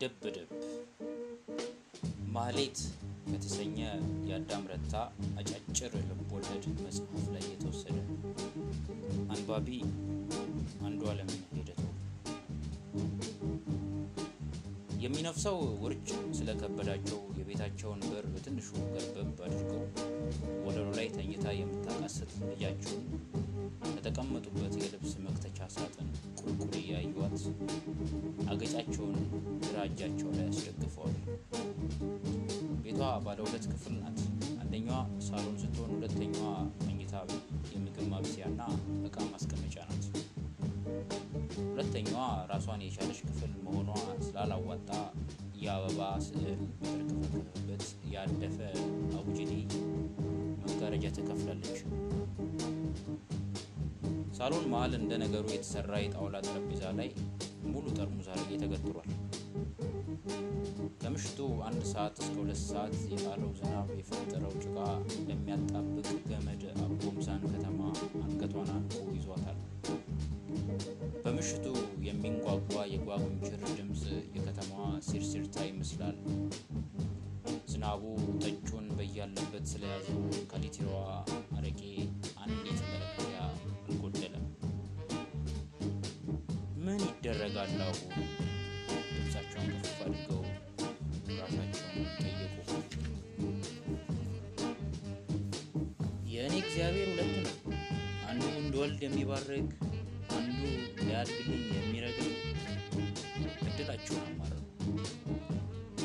ደብ ደብ ማህሌት ከተሰኘ የአዳም ረታ አጫጭር ልቦለድ መጽሐፍ ላይ የተወሰደ አንባቢ አንዱዓለም ሂደቱ የሚነፍሰው ውርጭ ስለከበዳቸው የቤታቸውን በር በትንሹ ገርበብ አድርገው ወለሉ ላይ ተኝታ የምታቃስት ልጃቸውን ከተቀመጡበት የልብስ መክተቻ ሳጥን ቁልቁል እያዩዋት አገጫቸውን ግራ እጃቸው ላይ አስደግፈዋል። ቤቷ ባለ ሁለት ክፍል ናት። አንደኛዋ ሳሎን ስትሆን ሁለተኛዋ መኝታ፣ የምግብ ማብሰያና እቃ ማስቀመጫ ናት። ሁለተኛዋ ራሷን የቻለች ክፍል መሆኗ ስላላዋጣ የአበባ ስዕል በተርከፈከፈበት ያደፈ አቡጀዴ መጋረጃ ተከፍላለች። ሳሎን መሀል እንደ ነገሩ የተሰራ የጣውላ ጠረጴዛ ላይ ሙሉ ጠርሙዝ አረቄ ተገትሯል። ከምሽቱ አንድ ሰዓት እስከ ሁለት ሰዓት የጣለው ዝናብ የፈጠረው ጭቃ ለሚያጣብቅ ገመድ አቦምሳን ከተማ አንገቷን አንቆ ይዟታል። በምሽቱ የሚንጓጓ የጓጉንችር ድምፅ የከተማዋ ሲርሲርታ ይመስላል። ዝናቡ ጠጩን በያለበት ስለያዘው ከሊትሯ አረቄ አንዲት መለኪያ ምን ይደረጋል? ድምፃቸውን ከፍ አድርገው ራሳቸውን ጠየቁ። የእኔ እግዚአብሔር ሁለት ነው። አንዱ እንድወልድ የሚባርክ አንዱ ሊያድግልኝ የሚረግም። እድላቸውን አማረሩ።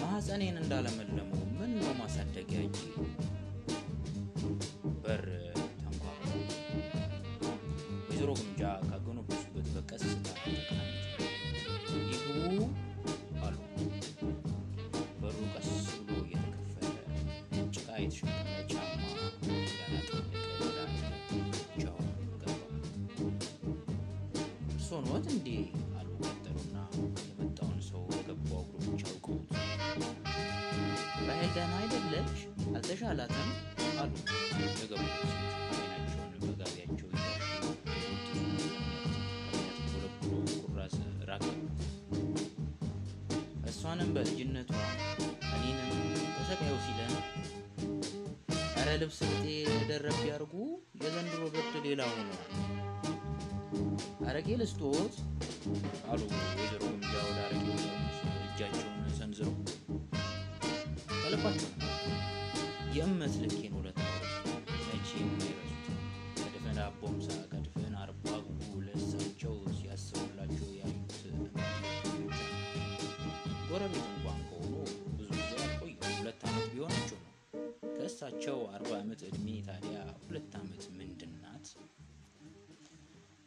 ማህፀኔን እንዳለመለመው ምን ነው ማሳደጊያ እጅ በር ተንኳኳ። ወይዘሮ ግምጃ ካጎነበሱበት በቀስታ ኖት እንዴ? አሉ ቀጠሉና የመጣውን ሰው በገባው እግሩ ብቻ አውቀውት። ራሄል ደህና አይደለች? አልተሻላትም? አሉ የገቡት አይናቸውን በጋቢያቸው እያሹ ከሚያስኮለኩሎ ኩራዝ ራቅ እሷንም በልጅነቷ እኔንም ተሰቃዩ ሲለን እረ ልብስ ብጤ ደረብ ያርጉ የዘንድሮ ብርድ ሌላ ሆኗል። አረቄ ልስጦት አሉ ወይዘሮ ግምጃ ወደ አረቄ እጃቸውን ሰንዝረው ከልባቸው የእመት ልኬን ውለታ መቼ የማይረሱት ከድፍን አቦምሳ ከድፍን አርባ ጉጉ ለእሳቸው ሲያስቡላቸው ያዩት ጎረቤት እንኳን ከሆኑ ብዙ ጊዜ አልቆየ ሁለት ዓመት ቢሆናቸው ነው። ከእሳቸው አርባ ዓመት ዕድሜ ታዲያ ሁለት ዓመት ምንድን ናት?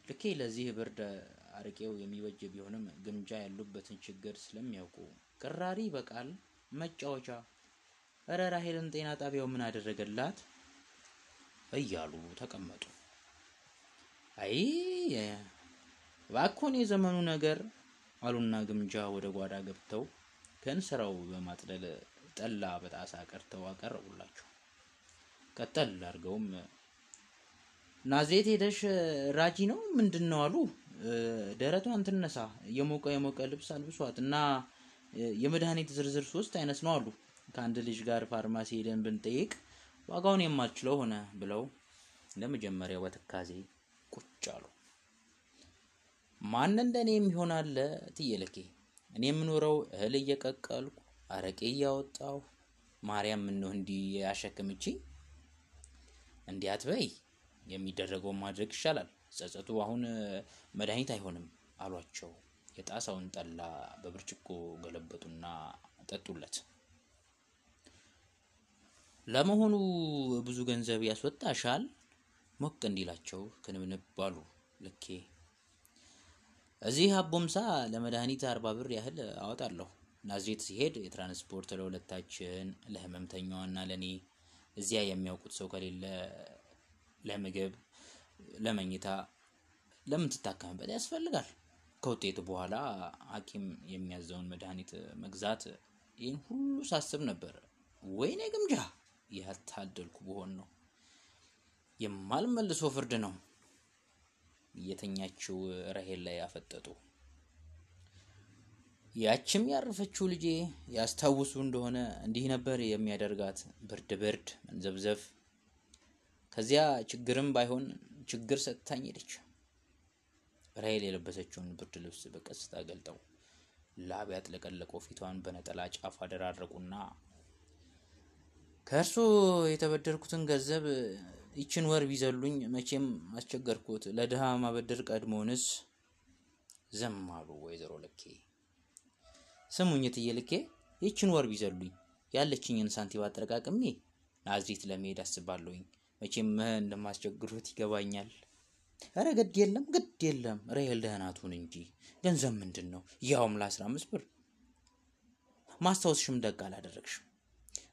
ልኬ ለዚህ ብርድ አረቄው የሚበጅ ቢሆንም ግምጃ ያሉበትን ችግር ስለሚያውቁ ቅራሪ በቃል መጫወቻ እረ ራሄልን ጤና ጣቢያው ምን አደረገላት እያሉ ተቀመጡ። አይ እባክዎን የዘመኑ ነገር አሉና ግምጃ ወደ ጓዳ ገብተው ከእንስራው በማጥለል ጠላ በጣሳ ቀርተው አቀረቡላቸው። ቀጠል አድርገውም ናዝሬት ሄደሽ ራጂ ነው ምንድን ነው አሉ። ደረቷን ትነሳ፣ የሞቀ የሞቀ ልብስ አልብሷት እና የመድኃኒት ዝርዝር ሶስት አይነት ነው አሉ። ከአንድ ልጅ ጋር ፋርማሲ ሄደን ብንጠይቅ ዋጋውን የማልችለው ሆነ ብለው ለመጀመሪያው በትካዜ ቁጭ አሉ። ማን እንደ እኔ የሚሆን አለ ትየለኬ? እኔ የምኖረው እህል እየቀቀልኩ አረቄ እያወጣሁ ማርያም ምነው እንዲህ ያሸክምቺ? እንዲህ የሚደረገውን ማድረግ ይሻላል። ጸጸቱ አሁን መድኃኒት አይሆንም አሏቸው። የጣሳውን ጠላ በብርጭቆ ገለበጡና ጠጡለት። ለመሆኑ ብዙ ገንዘብ ያስወጣሻል? ሞቅ እንዲላቸው ክንብንብ አሉ ልኬ። እዚህ አቦምሳ ለመድኃኒት አርባ ብር ያህል አወጣለሁ። ናዝሬት ሲሄድ የትራንስፖርት ለሁለታችን፣ ለህመምተኛዋና ለእኔ፣ እዚያ የሚያውቁት ሰው ከሌለ ለምግብ፣ ለመኝታ፣ ለምትታከምበት ያስፈልጋል። ከውጤቱ በኋላ ሐኪም የሚያዘውን መድኃኒት መግዛት። ይህን ሁሉ ሳስብ ነበር ወይኔ ግምጃ ያታደልኩ ብሆን ነው። የማልመልሶ ፍርድ ነው። እየተኛችው ራሄል ላይ አፈጠጡ። ያችም ያረፈችው ልጄ ያስታውሱ እንደሆነ እንዲህ ነበር የሚያደርጋት። ብርድ ብርድ፣ መንዘብዘብ። ከዚያ ችግርም ባይሆን ችግር ሰጥታኝ ሄደች። ራሔል የለበሰችውን ብርድ ልብስ በቀስታ ገልጠው ላብ ያጥለቀለቀው ፊቷን በነጠላ ጫፍ አደራረቁና ከእርሱ የተበደርኩትን ገንዘብ ይችን ወር ቢዘሉኝ መቼም አስቸገርኩት። ለድሃ ማበደር ቀድሞውንስ ዘም አሉ ወይዘሮ ልኬ። ስሙኝ እትዬ ልኬ፣ ይችን ወር ቢዘሉኝ ያለችኝን ሳንቲም አጠረቃቅሜ ናዝሬት ለመሄድ አስባለሁኝ። መቼም እንደማስቸግሩት ይገባኛል። ኧረ ግድ የለም ግድ የለም ራሔል ደህና እንጂ ገንዘብ ምንድን ነው? ያውም ለአስራ አምስት ብር ማስታወስሽም ደግ አላደረግሽም።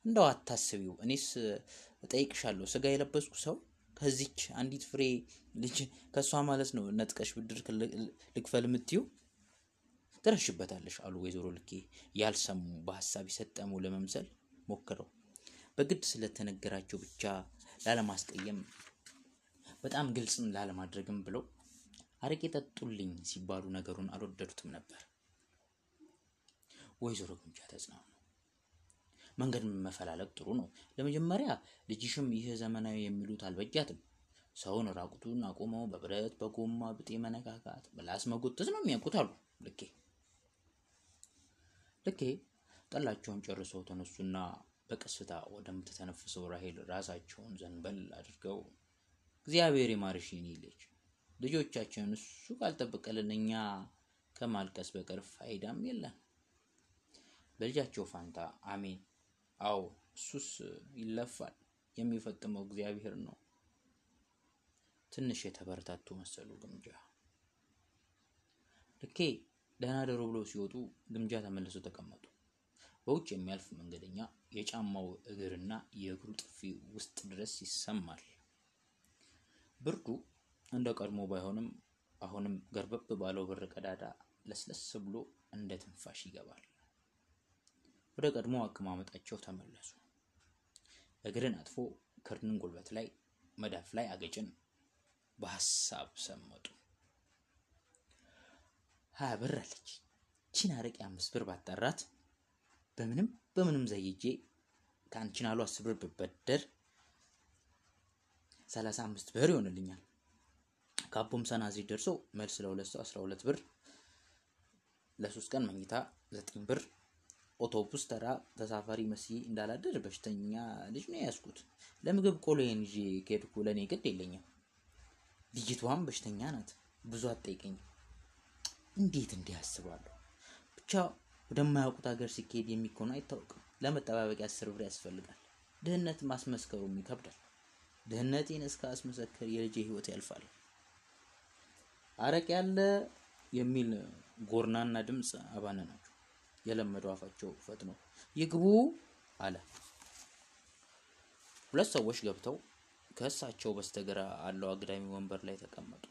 እንደው አታስቢው። እኔስ እጠይቅሻለሁ፣ ስጋ የለበስኩ ሰው ከዚች አንዲት ፍሬ ልጅ ከእሷ ማለት ነው ነጥቀሽ ብድር ልክፈል የምትዩ ትረሽበታለሽ አሉ ወይዘሮ ልኬ ያልሰሙ በሀሳብ የሰጠሙ ለመምሰል ሞክረው በግድ ስለተነገራቸው ብቻ ላለማስቀየም በጣም ግልጽም ላለማድረግም ብለው አረቄ ጠጡልኝ ሲባሉ ነገሩን አልወደዱትም ነበር። ወይዘሮ ግምጃ ተጽናኑ። መንገድ መፈላለግ ጥሩ ነው። ለመጀመሪያ ልጅሽም ይህ ዘመናዊ የሚሉት አልበጃትም። ሰውን ራቁቱን አቁመው በብረት በጎማ ብጤ መነካካት፣ ምላስ መጎተት ነው የሚያውቁት አሉ ልኬ። ልኬ ጠላቸውን ጨርሰው ተነሱና በቀስታ ወደምትተነፍሰው ራሔል ራሳቸውን ዘንበል አድርገው እግዚአብሔር ይማርሽ ልጅ፣ ልጆቻችን እሱ ካልጠበቀልን እኛ ከማልቀስ በቀር ፋይዳም የለን። በልጃቸው ፋንታ አሜን። አዎ እሱስ ይለፋል፣ የሚፈጥመው እግዚአብሔር ነው። ትንሽ የተበረታቱ መሰሉ ግምጃ። ልኬ ደህና ደሮ ብለው ሲወጡ ግምጃ ተመልሰው ተቀመጡ። በውጭ የሚያልፍ መንገደኛ የጫማው እግርና የእግሩ ጥፊ ውስጥ ድረስ ይሰማል። ብርዱ እንደ ቀድሞ ባይሆንም አሁንም ገርበብ ባለው ብር ቀዳዳ ለስለስ ብሎ እንደ ትንፋሽ ይገባል። ወደ ቀድሞ አቀማመጣቸው ተመለሱ። እግርን አጥፎ ክርንን ጉልበት ላይ መዳፍ ላይ አገጭን በሀሳብ ሰመጡ። ሀያ ብር አለች። ቺን አረቄ አምስት ብር ባጠራት በምንም በምንም ዘይጄ ከአንቺን አሉ አስር ብር ብበደር ሰላሳ አምስት ብር ይሆንልኛል። ከአቦምሳ ናዝሬት ደርሶ መልስ ለሁለት ሰው አስራ ሁለት ብር፣ ለሶስት ቀን መኝታ ዘጠኝ ብር። አውቶቡስ ተራ ተሳፋሪ መስዬ እንዳላደር በሽተኛ ልጅ ነው የያዝኩት። ለምግብ ቆሎዬን ይዤ ከሄድኩ ለእኔ ግድ የለኝም። ልጅቷም በሽተኛ ናት፣ ብዙ አትጠይቀኝም። እንዴት እንዲህ አስባለሁ? ብቻ ወደማያውቁት ሀገር ሲካሄድ የሚኮኑ አይታወቅም። ለመጠባበቂያ አስር ብር ያስፈልጋል። ድህነት ማስመስከሩም ይከብዳል። ድህነቴን እስከ አስመሰከር የልጄ ህይወት ያልፋል። አረቅ ያለ የሚል ጎርናና ድምፅ አባነናቸው። የለመደው አፋቸው ፈጥኖ ይግቡ አለ። ሁለት ሰዎች ገብተው ከእሳቸው በስተግራ አለው አግዳሚ ወንበር ላይ ተቀመጡ።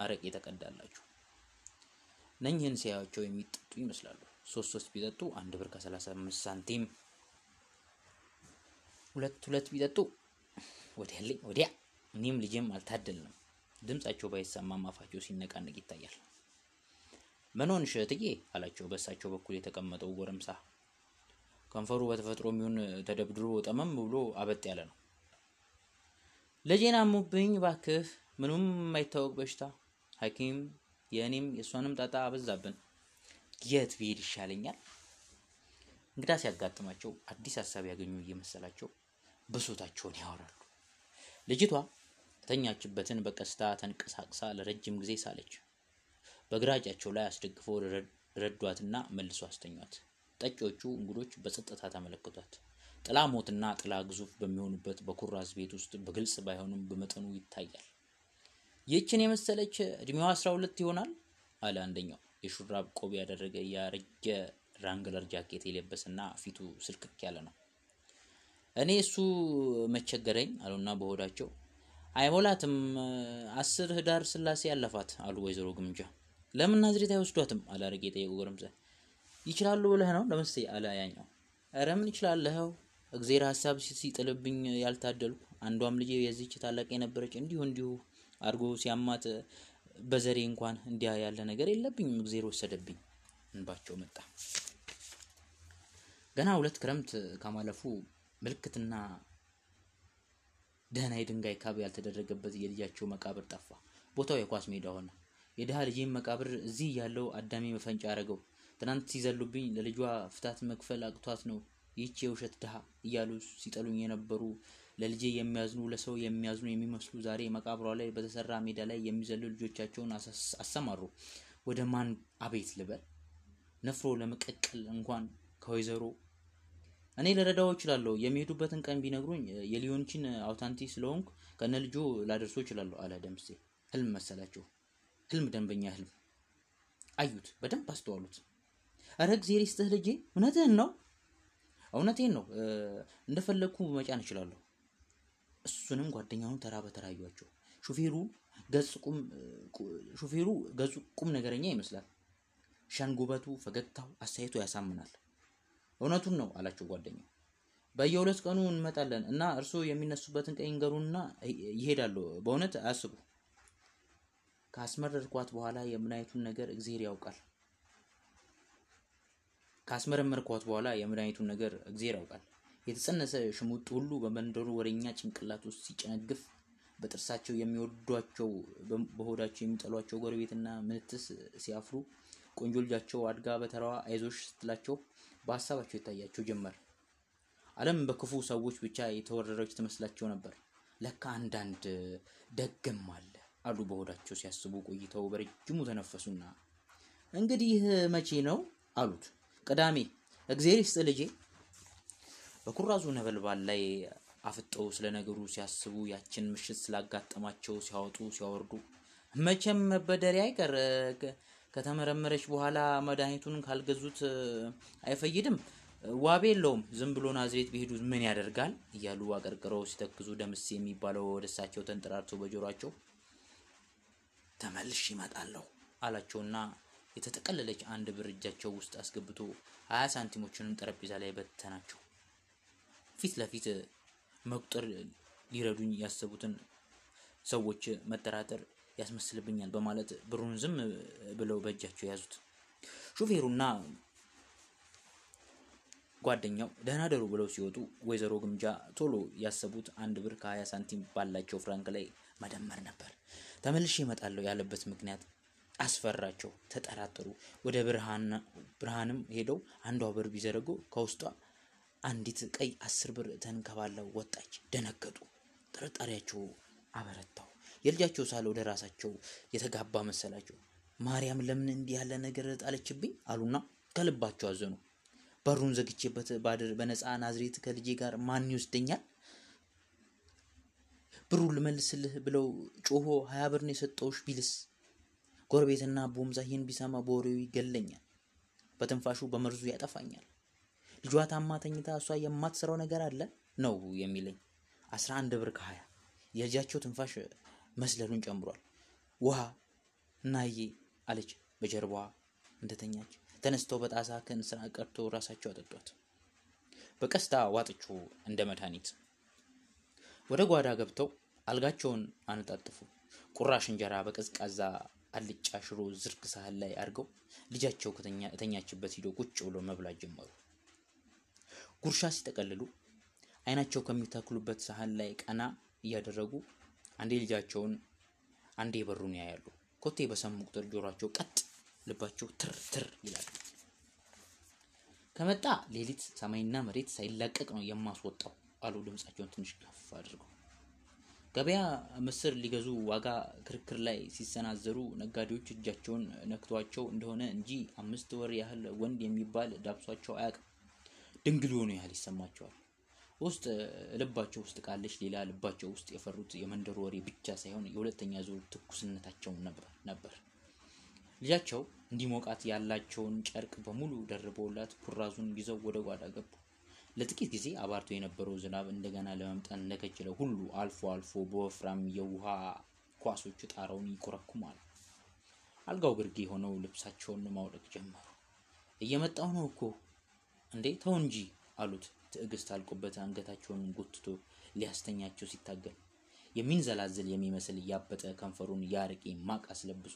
አረቄ ተቀዳላቸው። እነኝህን ሲያዩቸው የሚጠጡ ይመስላሉ። ሶስት ሶስት ቢጠጡ አንድ ብር ከሰላሳ አምስት ሳንቲም፣ ሁለት ሁለት ቢጠጡ ወዲያ ያለኝ ወዲያ። እኔም ልጄም አልታደልንም። ድምጻቸው ባይሰማም አፋቸው ሲነቃነቅ ይታያል። ምን ሆንሽ አላቸው በእሳቸው በኩል የተቀመጠው ጎረምሳ። ከንፈሩ በተፈጥሮ የሚሆን ተደብድሮ ጠመም ብሎ አበጥ ያለ ነው። ልጄን አሙብኝ ባክህ፣ ምንም የማይታወቅ በሽታ ሐኪም የእኔም የእሷንም ጣጣ አበዛብን። የት ብሄድ ይሻለኛል? እንግዳ ሲያጋጥማቸው አዲስ ሀሳብ ያገኙ እየመሰላቸው ብሶታቸውን ያወራሉ። ልጅቷ ተኛችበትን በቀስታ ተንቀሳቅሳ ለረጅም ጊዜ ሳለች። በግራ እጃቸው ላይ አስደግፈው ረዷትና መልሶ አስተኟት። ጠጪዎቹ እንግዶች በጸጥታ ተመለከቷት። ጥላ ሞትና ጥላ ግዙፍ በሚሆኑበት በኩራዝ ቤት ውስጥ በግልጽ ባይሆንም በመጠኑ ይታያል። ይህችን የመሰለች እድሜዋ አስራ ሁለት ይሆናል አለ አንደኛው። የሹራብ ቆብ ያደረገ ያረጀ ራንግለር ጃኬት የለበሰና ፊቱ ስልክክ ያለ ነው። እኔ እሱ መቸገረኝ አሉና በሆዳቸው አይሞላትም፣ አስር ህዳር ስላሴ ያለፋት አሉ ወይዘሮ ግምጃ። ለምን ናዝሬት አይወስዷትም አለ አረጌ የጠየቁ ጎረምሳ። ይችላሉ ብለህ ነው ለምስቴ አለ ያኛው። ኧረ ምን ይችላለኸው እግዜር ሀሳብ ሲጥልብኝ ያልታደልኩ አንዷም ልጄ የዚች ታላቅ የነበረች እንዲሁ እንዲሁ አድርጎ ሲያማት በዘሬ እንኳን እንዲያ ያለ ነገር የለብኝም እግዜር ወሰደብኝ እንባቸው መጣ። ገና ሁለት ክረምት ከማለፉ ምልክትና ደህና የድንጋይ ካብ ያልተደረገበት የልጃቸው መቃብር ጠፋ። ቦታው የኳስ ሜዳ ሆነ። የድሃ ልጄም መቃብር እዚህ ያለው አዳሚ መፈንጫ አረገው። ትናንት ሲዘሉብኝ ለልጇ ፍታት መክፈል አቅቷት ነው ይህች የውሸት ድሃ እያሉ ሲጠሉኝ የነበሩ ለልጄ የሚያዝኑ ለሰው የሚያዝኑ የሚመስሉ ዛሬ መቃብሯ ላይ በተሰራ ሜዳ ላይ የሚዘሉ ልጆቻቸውን አሰማሩ። ወደ ማን አቤት ልበል? ነፍሮ ለመቀቀል እንኳን ከወይዘሮ እኔ ልረዳው እችላለሁ። የሚሄዱበትን ቀን ቢነግሩኝ የሊዮንችን አውታንቲ ስለሆንኩ ከነ ልጆ ላደርሶ እችላለሁ አለ ደምሴ። ህልም መሰላቸው። ህልም፣ ደንበኛ ህልም። አዩት፣ በደንብ አስተዋሉት። እረ እግዜር ይስጥህ ልጄ፣ እውነትህን ነው? እውነቴን ነው። እንደፈለግኩ መጫን እችላለሁ። እሱንም ጓደኛውን ተራ በተራ አዩአቸው። ሹፌሩ ሹፌሩ ገጹ ቁም ነገረኛ ይመስላል። ሸንጉበቱ፣ ፈገግታው፣ አስተያየቱ ያሳምናል። እውነቱን ነው አላቸው ጓደኛው። በየሁለት ቀኑ እንመጣለን እና እርስዎ የሚነሱበትን ቀን ይንገሩንና ይሄዳሉ። በእውነት አያስቡ። ካስመረርኳት በኋላ የምናይቱን ነገር እግዜር ያውቃል። ካስመረመርኳት በኋላ የመድኃኒቱን ነገር እግዜር ያውቃል። የተጸነሰ ሽሙጥ ሁሉ በመንደሩ ወሬኛ ጭንቅላት ውስጥ ሲጨነግፍ በጥርሳቸው የሚወዷቸው በሆዳቸው የሚጠሏቸው ጎረቤትና ምንትስ ሲያፍሩ ቆንጆ ልጃቸው አድጋ በተራዋ አይዞሽ ስትላቸው በሀሳባቸው ይታያቸው ጀመር። ዓለም በክፉ ሰዎች ብቻ የተወረረች ትመስላቸው ነበር። ለካ አንዳንድ ደግም አለ አሉ በሆዳቸው ሲያስቡ ቆይተው በረጅሙ ተነፈሱና እንግዲህ መቼ ነው አሉት። ቅዳሜ። እግዜር ይስጥ ልጄ። በኩራዙ ነበልባል ላይ አፍጠው ስለ ነገሩ ሲያስቡ ያችን ምሽት ስላጋጠማቸው ሲያወጡ ሲያወርዱ መቼም መበደሪያ አይቀር ከተመረመረች በኋላ መድኃኒቱን ካልገዙት አይፈይድም፣ ዋቤ የለውም፣ ዝም ብሎ ናዝሬት ቢሄዱ ምን ያደርጋል? እያሉ አቀርቅረው ሲተክዙ ደምስ የሚባለው ወደ እሳቸው ተንጠራርቶ በጆሯቸው ተመልሽ ይመጣለሁ አላቸውና የተጠቀለለች አንድ ብር እጃቸው ውስጥ አስገብቶ ሀያ ሳንቲሞችንም ጠረጴዛ ላይ በተናቸው። ፊት ለፊት መቁጠር ሊረዱኝ ያሰቡትን ሰዎች መጠራጠር ያስመስልብኛል በማለት ብሩን ዝም ብለው በእጃቸው ያዙት። ሹፌሩና ጓደኛው ደህና ደሩ ብለው ሲወጡ ወይዘሮ ግምጃ ቶሎ ያሰቡት አንድ ብር ከሀያ ሳንቲም ባላቸው ፍራንክ ላይ መደመር ነበር። ተመልሼ እመጣለሁ ያለበት ምክንያት አስፈራቸው፣ ተጠራጠሩ። ወደ ብርሃንም ሄደው አንዷ ብር ቢዘረጉ ከውስጧ አንዲት ቀይ አስር ብር ተንከባለው ወጣች። ደነገጡ። ጥርጣሬያቸው አበረታው። የልጃቸው ሳለ ወደ ራሳቸው የተጋባ መሰላቸው። ማርያም ለምን እንዲህ ያለ ነገር ጣለችብኝ አሉና ከልባቸው አዘኑ። በሩን ዘግቼበት ባድር በነፃ ናዝሬት ከልጄ ጋር ማን ይወስደኛል? ብሩን ልመልስልህ ብለው ጮሆ ሀያ ብር ነው የሰጠውሽ ቢልስ? ጎረቤትና ቦምዛ ይህን ቢሰማ በወሬው ይገለኛል፣ በትንፋሹ በመርዙ ያጠፋኛል። ልጇ ታማ ተኝታ እሷ የማትሰራው ነገር አለ ነው የሚለኝ። አስራ አንድ ብር ከሀያ የልጃቸው ትንፋሽ መስለሉን ጨምሯል። ውሃ እናዬ አለች በጀርባዋ እንደተኛች። ተነስተው በጣሳ ከእንስራ ቀርቶ ራሳቸው አጠጧት። በቀስታ ዋጥቹ እንደ መድኃኒት። ወደ ጓዳ ገብተው አልጋቸውን አነጣጥፉ። ቁራሽ እንጀራ በቀዝቃዛ አልጫ ሽሮ ዝርግ ሳህን ላይ አድርገው ልጃቸው ከተኛችበት ሂደው ቁጭ ብሎ መብላት ጀመሩ። ጉርሻ ሲጠቀልሉ አይናቸው ከሚተክሉበት ሳህን ላይ ቀና እያደረጉ አንዴ ልጃቸውን አንዴ በሩን ያያሉ። ኮቴ በሰሙ ቁጥር ጆሯቸው ቀጥ፣ ልባቸው ትር ትር ይላል። ከመጣ ሌሊት ሰማይና መሬት ሳይላቀቅ ነው የማስወጣው አሉ ድምፃቸውን ትንሽ ከፍ አድርገው። ገበያ ምስር ሊገዙ ዋጋ ክርክር ላይ ሲሰናዘሩ ነጋዴዎች እጃቸውን ነክቷቸው እንደሆነ እንጂ አምስት ወር ያህል ወንድ የሚባል ዳብሷቸው አያውቅም። ድንግል የሆኑ ያህል ይሰማቸዋል። ውስጥ ልባቸው ውስጥ ካለች ሌላ ልባቸው ውስጥ የፈሩት የመንደሩ ወሬ ብቻ ሳይሆን የሁለተኛ ዙር ትኩስነታቸው ነበር። ልጃቸው እንዲሞቃት ያላቸውን ጨርቅ በሙሉ ደርበውላት ኩራዙን ይዘው ወደ ጓዳ ገቡ። ለጥቂት ጊዜ አባርቶ የነበረው ዝናብ እንደገና ለመምጠን እንደከጀለው ሁሉ አልፎ አልፎ በወፍራም የውሃ ኳሶች ጣራውን ይኮረኩማል። አልጋው ግርጌ ሆነው ልብሳቸውን ማውለቅ ጀመሩ። እየመጣሁ ነው እኮ እንዴ ተው እንጂ አሉት። ትዕግስት አልቆበት አንገታቸውን ጎትቶ ሊያስተኛቸው ሲታገል የሚንዘላዝል የሚመስል ያበጠ ከንፈሩን ያረቄ ማቅ አስለብሶ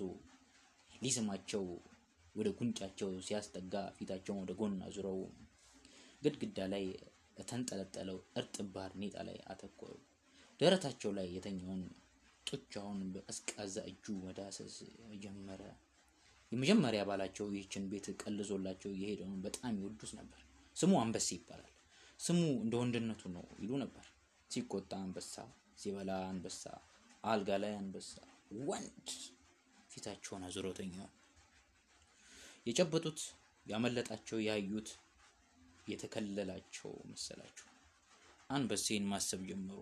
ሊስማቸው ወደ ጉንጫቸው ሲያስጠጋ ፊታቸውን ወደ ጎን አዙረው ግድግዳ ላይ የተንጠለጠለው እርጥብ ባርኔጣ ላይ አተኮሩ። ደረታቸው ላይ የተኛውን ጡጫውን በቀዝቃዛ እጁ መዳሰስ ጀመረ። የመጀመሪያ ባላቸው ይህችን ቤት ቀልዞላቸው የሄደውን በጣም ይወዱት ነበር። ስሙ አንበሴ ይባላል። ስሙ እንደ ወንድነቱ ነው ይሉ ነበር። ሲቆጣ አንበሳ፣ ሲበላ አንበሳ፣ አልጋ ላይ አንበሳ፣ ወንድ ፊታቸውን አዙረው የጨበጡት ያመለጣቸው ያዩት የተከለላቸው መሰላቸው። አንበሴን ማሰብ ጀመሩ።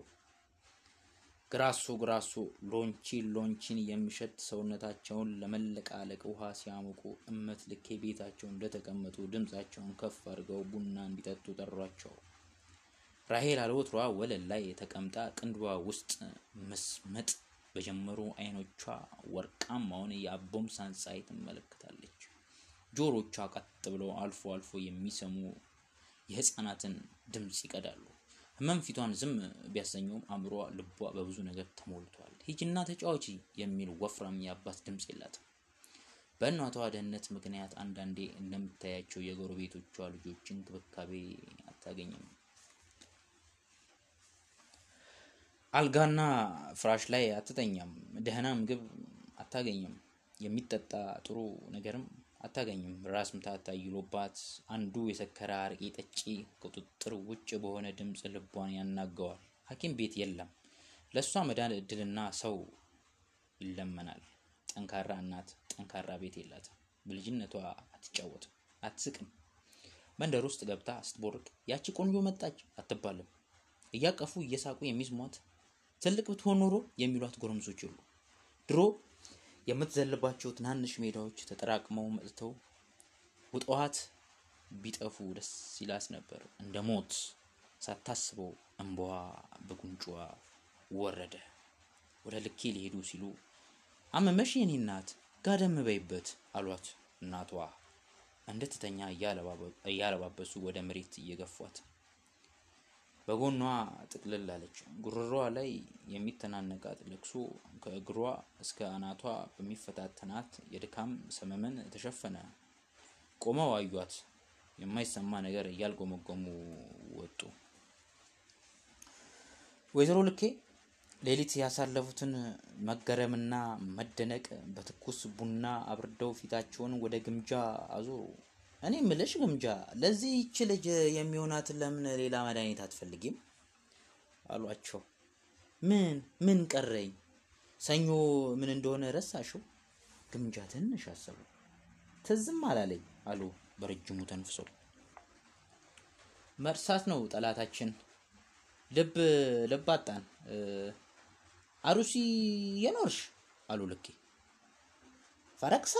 ግራሶ ግራሶ ሎንቺን ሎንቺን የሚሸት ሰውነታቸውን ለመለቃለቅ ውሃ ሲያሞቁ እመት ልኬ ቤታቸው እንደተቀመጡ ድምፃቸውን ከፍ አድርገው ቡና እንዲጠጡ ጠሯቸው። ራሄል አልወትሯ ወለል ላይ ተቀምጣ ቅንድቧ ውስጥ መስመጥ በጀመሩ አይኖቿ ወርቃማውን የአቦምሳን ፀሐይ ትመለከታለች። ጆሮቿ ቀጥ ብለው አልፎ አልፎ የሚሰሙ የህፃናትን ድምፅ ይቀዳሉ። ህመም ፊቷን ዝም ቢያሰኘውም አእምሯ፣ ልቧ በብዙ ነገር ተሞልቷል። ሂጂና ተጫዋቺ የሚል ወፍራም የአባት ድምፅ የላትም። በእናቷ ደህንነት ምክንያት አንዳንዴ እንደምታያቸው የጎረቤቶቿ ልጆች እንክብካቤ አታገኝም። አልጋና ፍራሽ ላይ አትተኛም። ደህና ምግብ አታገኝም። የሚጠጣ ጥሩ ነገርም አታገኝም። ራስ ምታት አይሎባት አንዱ የሰከረ አረቄ ጠጪ ቁጥጥር ውጭ በሆነ ድምፅ ልቧን ያናገዋል። ሐኪም ቤት የለም። ለእሷ መዳን እድልና ሰው ይለመናል። ጠንካራ እናት ጠንካራ ቤት የላትም። በልጅነቷ አትጫወትም፣ አትስቅም። መንደር ውስጥ ገብታ ስትቦርቅ ያቺ ቆንጆ መጣች አትባልም። እያቀፉ እየሳቁ የሚስሟት ትልቅ ብትሆን ኖሮ የሚሏት ጎረምሶች የሉ። ድሮ የምትዘልባቸው ትናንሽ ሜዳዎች ተጠራቅመው መጥተው ውጠዋት ቢጠፉ ደስ ይላት ነበር። እንደ ሞት ሳታስበው እንባዋ በጉንጯ ወረደ። ወደ ልኬ ሊሄዱ ሲሉ አመመሽ የኔ እናት ጋደም በይበት አሏት። እናቷ እንድትተኛ እያለባበሱ ወደ መሬት እየገፏት በጎኗ ጥቅልል አለች። ጉሮሯ ላይ የሚተናነቃት ለቅሶ ከእግሯ እስከ አናቷ በሚፈታተናት የድካም ሰመመን ተሸፈነ። ቆመው አዩት። የማይሰማ ነገር እያልጎመጎሙ ወጡ። ወይዘሮ ልኬ ሌሊት ያሳለፉትን መገረምና መደነቅ በትኩስ ቡና አብርደው ፊታቸውን ወደ ግምጃ አዞሩ። እኔ ምልሽ ግምጃ፣ ለዚህ ይች ልጅ የሚሆናትን ለምን ሌላ መድኃኒት አትፈልጊም? አሏቸው። ምን ምን ቀረኝ? ሰኞ ምን እንደሆነ ረሳሽው? ግምጃ ትንሽ አሰቡ። ትዝም አላለኝ አሉ በረጅሙ ተንፍሰው። መርሳት ነው ጠላታችን። ልብ ልብ አጣን። አሩሲ የኖርሽ አሉ ልኬ። ፈረክሳ?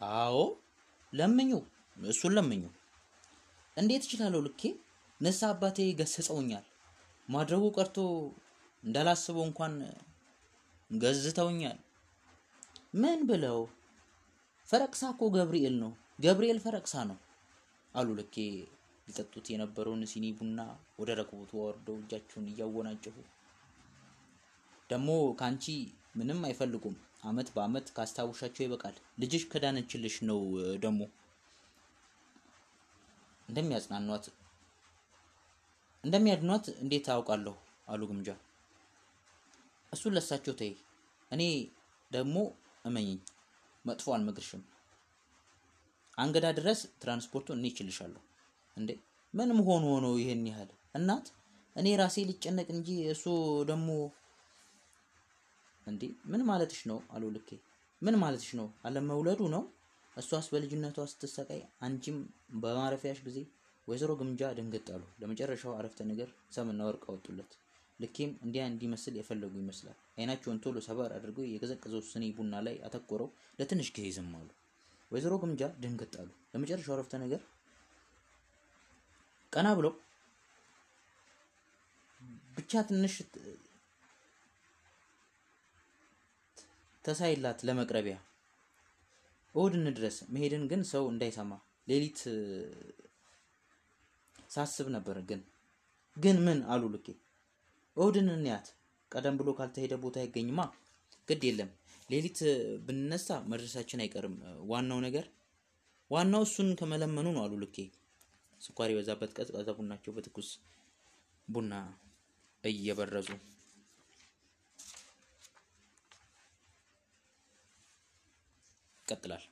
አዎ ለምኙ እሱን ለምኙ። እንዴት እችላለሁ ልኬ? ንስሐ አባቴ ገስጸውኛል። ማድረጉ ቀርቶ እንዳላስበው እንኳን ገዝተውኛል። ምን ብለው? ፈረቅሳ እኮ ገብርኤል ነው፣ ገብርኤል ፈረቅሳ ነው አሉ ልኬ ሊጠጡት የነበረውን ሲኒ ቡና ወደ ረከቦቱ ወርደው እጃቸውን እያወናጨፉ። ደግሞ ከአንቺ ምንም አይፈልጉም። አመት በአመት ካስታውሻቸው ይበቃል። ልጅሽ ከዳነችልሽ ነው ደግሞ እንደሚያጽናኗት እንደሚያድኗት እንዴት አውቃለሁ አሉ ግምጃ። እሱን ለሳቸው ተይ፣ እኔ ደግሞ እመኝኝ መጥፎ አልመግርሽም። አንገዳ ድረስ ትራንስፖርቱን እኔ ይችልሻለሁ። እንዴ ምን መሆኑ ሆኖ ይሄን ያህል እናት፣ እኔ ራሴ ሊጨነቅ እንጂ እሱ ደግሞ እንዴ ምን ማለትሽ ነው አሉ ልኬ። ምን ማለትሽ ነው? አለመውለዱ ነው? እሷስ በልጅነቷ ስትሰቃይ አንቺም በማረፊያሽ ጊዜ ወይዘሮ ግምጃ ደንገጥ አሉ። ለመጨረሻው አረፍተ ነገር ሰምና ወርቅ አወጡለት። ልኬም እንዲያ እንዲመስል የፈለጉ ይመስላል። አይናቸውን ቶሎ ሰበር አድርገው የቀዘቀዘው ስኒ ቡና ላይ አተኮረው ለትንሽ ጊዜ ዝም አሉ። ወይዘሮ ግምጃ ደንገጥ አሉ። ለመጨረሻው አረፍተ ነገር ቀና ብለው ብቻ ትንሽ ተሳይላት ለመቅረቢያ እሑድ እንድረስ መሄድን ግን ሰው እንዳይሰማ ሌሊት ሳስብ ነበር። ግን ግን ምን አሉ ልኬ። እሑድን እንያት ቀደም ብሎ ካልተሄደ ቦታ አይገኝማ። ግድ የለም ሌሊት ብንነሳ መድረሳችን አይቀርም። ዋናው ነገር ዋናው እሱን ከመለመኑ ነው አሉ ልኬ። ስኳር የበዛበት ቀዝቃዛ ቡናቸው በትኩስ ቡና እየበረዙ ይቀጥላል።